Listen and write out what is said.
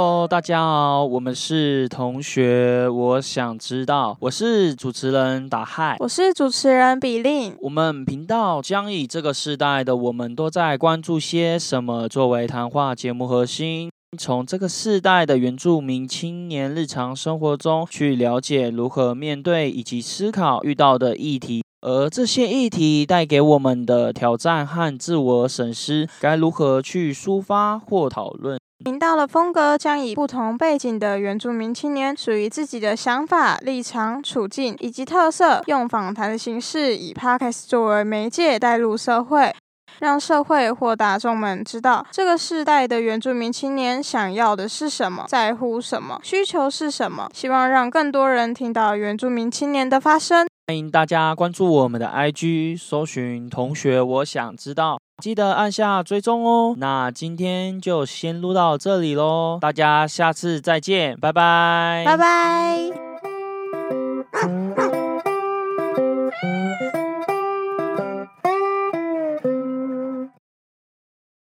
Hello，大家好，我们是同学，我想知道，我是主持人打嗨，我是主持人比令。我们频道将以这个时代的我们都在关注些什么作为谈话节目核心，从这个世代的原住民青年日常生活中去了解如何面对以及思考遇到的议题。而这些议题带给我们的挑战和自我审视，该如何去抒发或讨论？频道的风格将以不同背景的原住民青年属于自己的想法、立场、处境以及特色，用访谈的形式，以 podcast 作为媒介带入社会，让社会或大众们知道这个世代的原住民青年想要的是什么，在乎什么，需求是什么。希望让更多人听到原住民青年的发声。欢迎大家关注我们的 IG，搜寻同学，我想知道，记得按下追踪哦。那今天就先录到这里喽，大家下次再见，拜拜，拜拜。